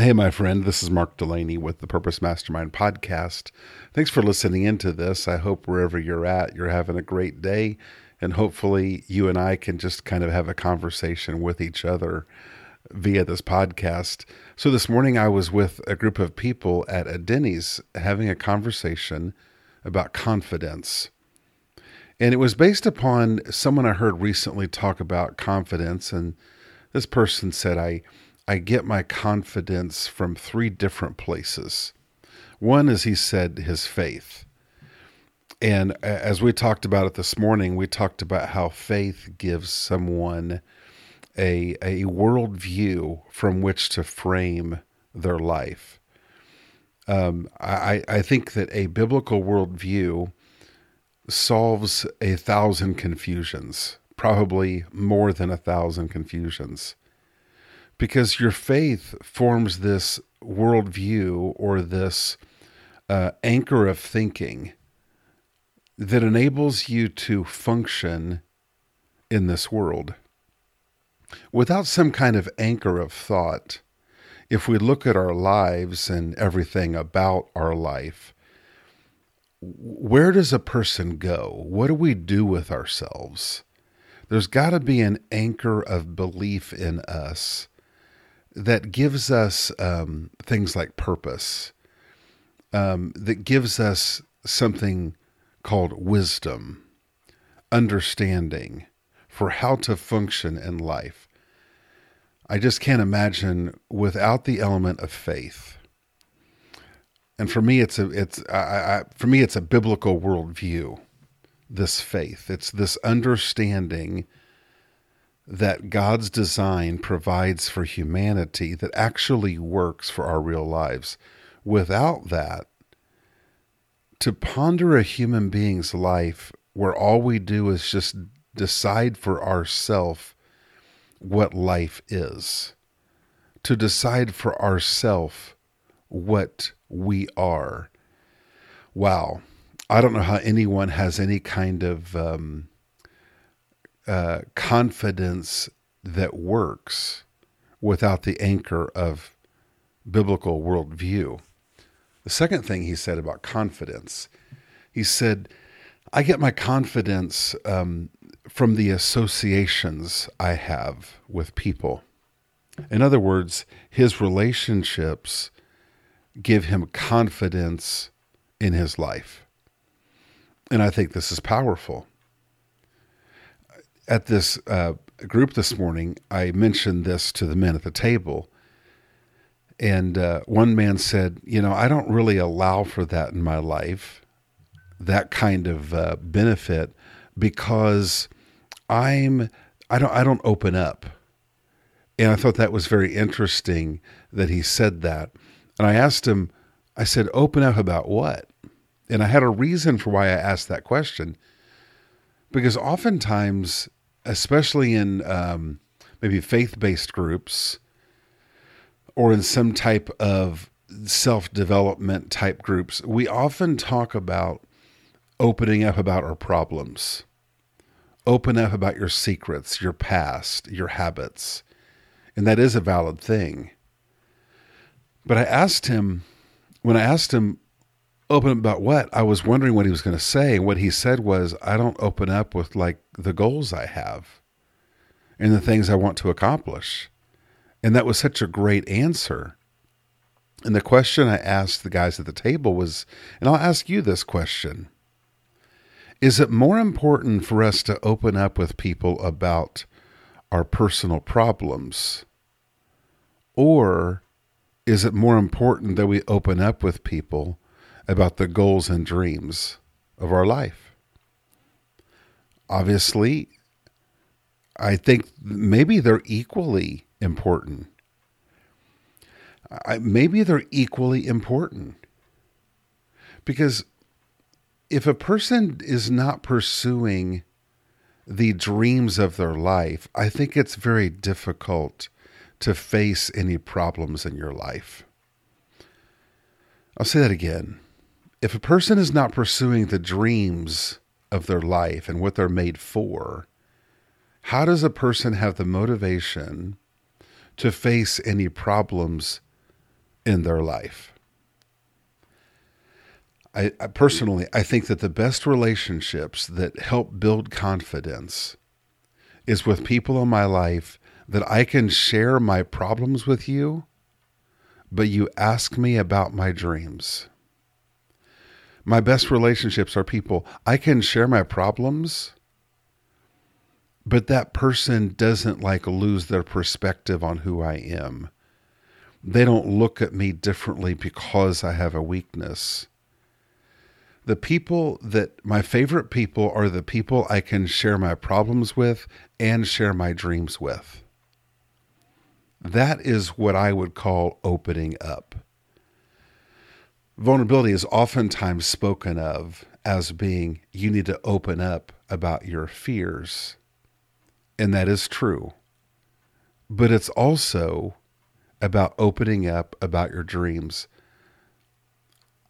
Hey, my friend, this is Mark Delaney with the Purpose Mastermind podcast. Thanks for listening into this. I hope wherever you're at, you're having a great day, and hopefully, you and I can just kind of have a conversation with each other via this podcast. So, this morning I was with a group of people at a Denny's having a conversation about confidence. And it was based upon someone I heard recently talk about confidence. And this person said, I, I get my confidence from three different places. One is, he said, his faith. And as we talked about it this morning, we talked about how faith gives someone a, a worldview from which to frame their life. Um, I, I think that a biblical worldview solves a thousand confusions, probably more than a thousand confusions. Because your faith forms this worldview or this uh, anchor of thinking that enables you to function in this world. Without some kind of anchor of thought, if we look at our lives and everything about our life, where does a person go? What do we do with ourselves? There's got to be an anchor of belief in us that gives us um, things like purpose, um, that gives us something called wisdom, understanding for how to function in life. I just can't imagine without the element of faith and for me, it's a it's I, I, for me it's a biblical worldview. This faith, it's this understanding that God's design provides for humanity that actually works for our real lives. Without that, to ponder a human being's life where all we do is just decide for ourselves what life is, to decide for ourselves what we are. Wow. I don't know how anyone has any kind of um, uh, confidence that works without the anchor of biblical worldview. The second thing he said about confidence, he said, I get my confidence um, from the associations I have with people. In other words, his relationships give him confidence in his life. And I think this is powerful. At this uh, group this morning, I mentioned this to the men at the table. And uh, one man said, You know, I don't really allow for that in my life, that kind of uh, benefit, because I'm, I don't, I don't open up. And I thought that was very interesting that he said that and I asked him, I said, open up about what? And I had a reason for why I asked that question. Because oftentimes, especially in um, maybe faith based groups or in some type of self development type groups, we often talk about opening up about our problems. Open up about your secrets, your past, your habits. And that is a valid thing. But I asked him, when I asked him, open about what, I was wondering what he was going to say. What he said was, I don't open up with like the goals I have and the things I want to accomplish. And that was such a great answer. And the question I asked the guys at the table was, and I'll ask you this question Is it more important for us to open up with people about our personal problems? Or is it more important that we open up with people about the goals and dreams of our life? Obviously, I think maybe they're equally important. I, maybe they're equally important. Because if a person is not pursuing the dreams of their life, I think it's very difficult to face any problems in your life. I'll say that again. If a person is not pursuing the dreams of their life and what they're made for, how does a person have the motivation to face any problems in their life. I, I, personally, I think that the best relationships that help build confidence is with people in my life that I can share my problems with you, but you ask me about my dreams. My best relationships are people I can share my problems, but that person doesn't like lose their perspective on who I am. They don't look at me differently because I have a weakness. The people that my favorite people are the people I can share my problems with and share my dreams with. That is what I would call opening up. Vulnerability is oftentimes spoken of as being you need to open up about your fears. And that is true. But it's also about opening up about your dreams.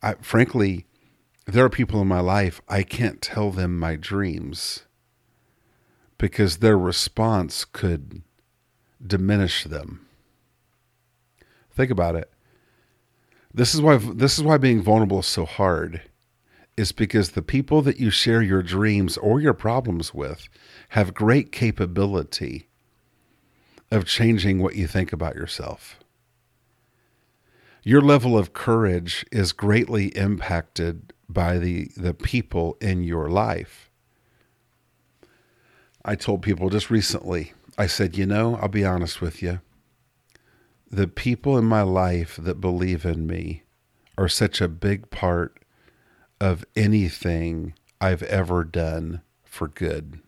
I, frankly, there are people in my life, I can't tell them my dreams because their response could diminish them. Think about it. This is why this is why being vulnerable is so hard is because the people that you share your dreams or your problems with have great capability of changing what you think about yourself. Your level of courage is greatly impacted by the, the people in your life. I told people just recently, I said, you know, I'll be honest with you. The people in my life that believe in me are such a big part of anything I've ever done for good.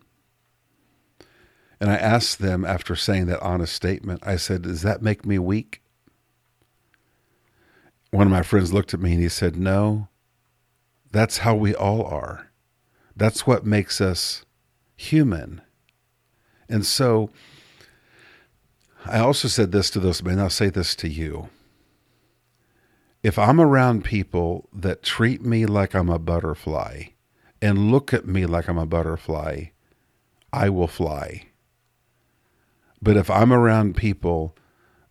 And I asked them after saying that honest statement, I said, Does that make me weak? One of my friends looked at me and he said, No, that's how we all are. That's what makes us human. And so I also said this to those men, I'll say this to you. If I'm around people that treat me like I'm a butterfly and look at me like I'm a butterfly, I will fly. But if I'm around people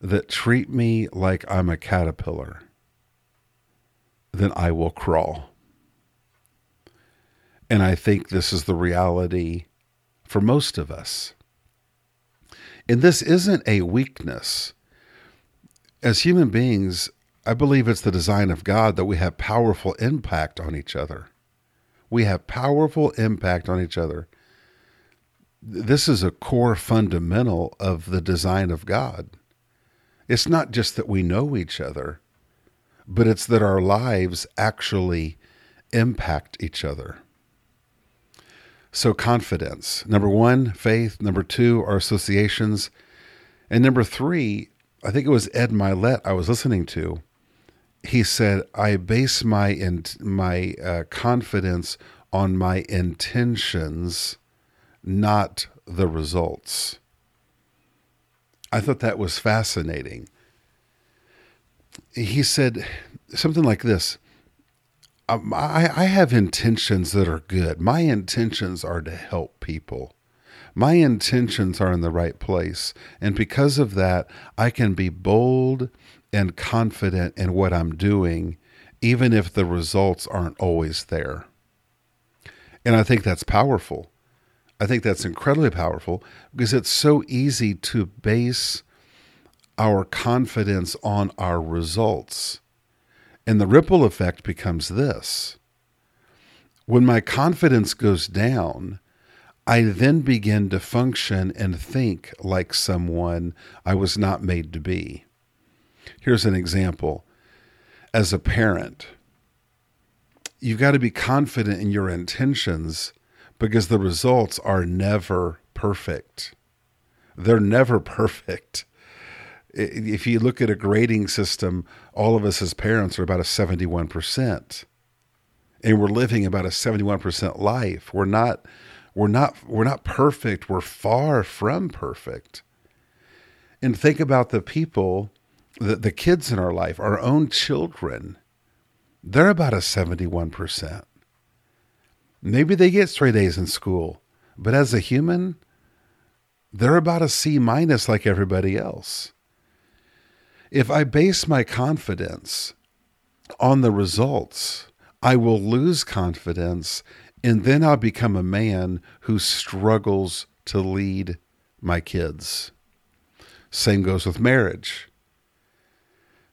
that treat me like I'm a caterpillar, then I will crawl. And I think this is the reality for most of us. And this isn't a weakness. As human beings, I believe it's the design of God that we have powerful impact on each other. We have powerful impact on each other. This is a core fundamental of the design of God. It's not just that we know each other, but it's that our lives actually impact each other. So, confidence. Number one, faith. Number two, our associations. And number three, I think it was Ed Mylett I was listening to. He said, I base my, in, my uh, confidence on my intentions, not the results. I thought that was fascinating. He said something like this um, I, I have intentions that are good. My intentions are to help people. My intentions are in the right place. And because of that, I can be bold and confident in what I'm doing, even if the results aren't always there. And I think that's powerful. I think that's incredibly powerful because it's so easy to base our confidence on our results. And the ripple effect becomes this when my confidence goes down, I then begin to function and think like someone I was not made to be. Here's an example. As a parent, you've got to be confident in your intentions because the results are never perfect. They're never perfect if you look at a grading system, all of us as parents are about a 71%. And we're living about a 71% life. We're not we're not we're not perfect. We're far from perfect. And think about the people, the, the kids in our life, our own children. They're about a 71%. Maybe they get straight A's in school, but as a human, they're about a C minus like everybody else. If I base my confidence on the results, I will lose confidence and then I'll become a man who struggles to lead my kids. Same goes with marriage.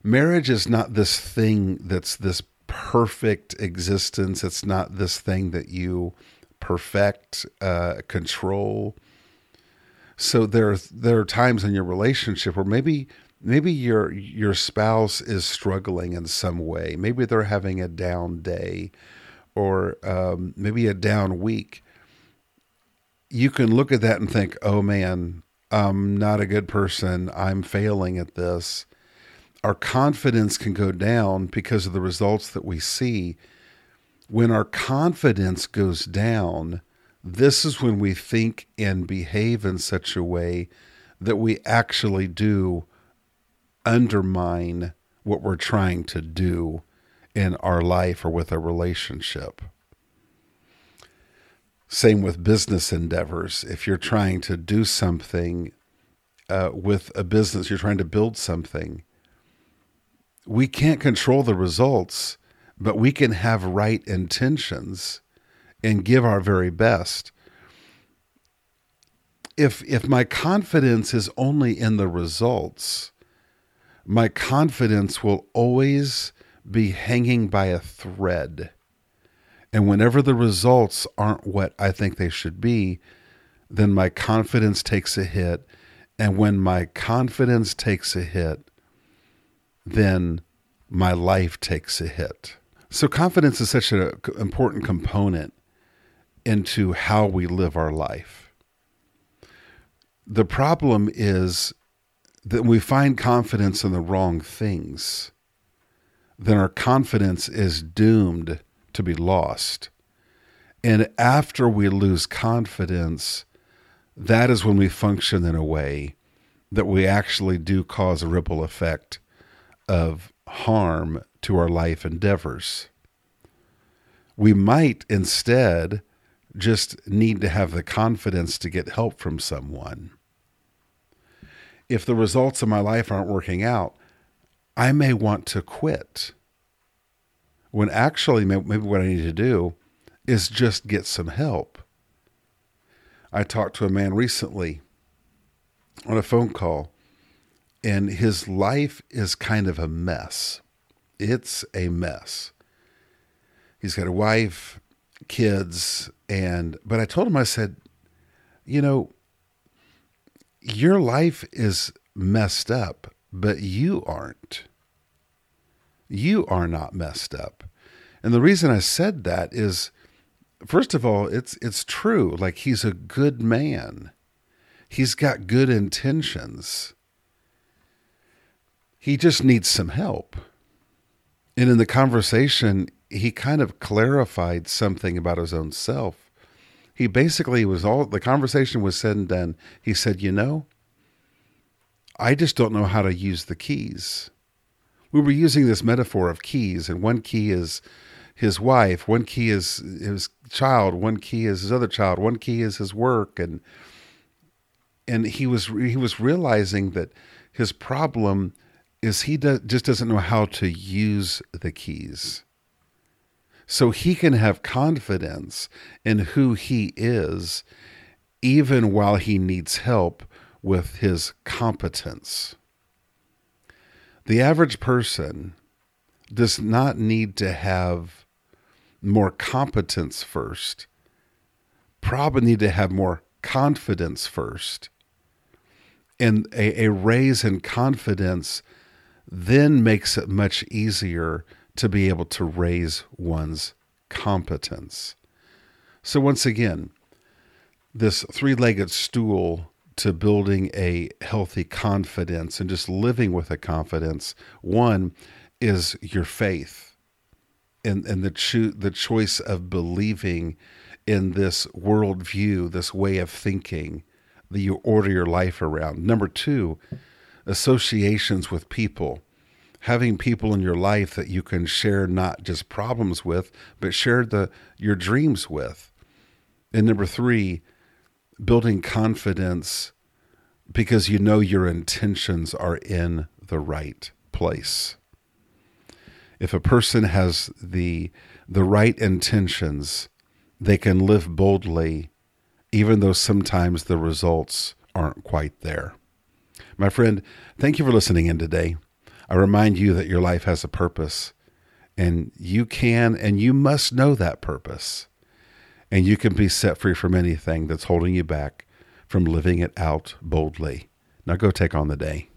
Marriage is not this thing that's this perfect existence. It's not this thing that you perfect, uh, control. So there, are, there are times in your relationship where maybe maybe your your spouse is struggling in some way. Maybe they're having a down day, or um, maybe a down week. You can look at that and think, "Oh man, I'm not a good person. I'm failing at this." Our confidence can go down because of the results that we see. When our confidence goes down, this is when we think and behave in such a way that we actually do undermine what we're trying to do in our life or with a relationship. Same with business endeavors. If you're trying to do something uh, with a business, you're trying to build something, we can't control the results, but we can have right intentions and give our very best. If if my confidence is only in the results, my confidence will always be hanging by a thread. And whenever the results aren't what I think they should be, then my confidence takes a hit. And when my confidence takes a hit, then my life takes a hit. So, confidence is such an important component into how we live our life. The problem is that we find confidence in the wrong things, then our confidence is doomed to be lost. And after we lose confidence, that is when we function in a way that we actually do cause a ripple effect of harm to our life endeavors. We might instead just need to have the confidence to get help from someone if the results of my life aren't working out, I may want to quit. When actually, maybe what I need to do is just get some help. I talked to a man recently on a phone call, and his life is kind of a mess. It's a mess. He's got a wife, kids, and, but I told him, I said, you know, your life is messed up, but you aren't. You are not messed up. And the reason I said that is first of all, it's it's true. Like he's a good man. He's got good intentions. He just needs some help. And in the conversation, he kind of clarified something about his own self he basically was all the conversation was said and done. He said, You know, I just don't know how to use the keys. We were using this metaphor of keys, and one key is his wife, one key is his child, one key is his other child, one key is his work, and and he was he was realizing that his problem is he do, just doesn't know how to use the keys so he can have confidence in who he is, even while he needs help with his competence. The average person does not need to have more competence first, probably need to have more confidence first. And a, a raise in confidence then makes it much easier to be able to raise one's competence. So, once again, this three legged stool to building a healthy confidence and just living with a confidence one is your faith and, and the, cho- the choice of believing in this worldview, this way of thinking that you order your life around. Number two, associations with people having people in your life that you can share not just problems with, but share the your dreams with. And number three, building confidence because you know your intentions are in the right place. If a person has the the right intentions, they can live boldly even though sometimes the results aren't quite there. My friend, thank you for listening in today. I remind you that your life has a purpose, and you can and you must know that purpose. And you can be set free from anything that's holding you back from living it out boldly. Now go take on the day.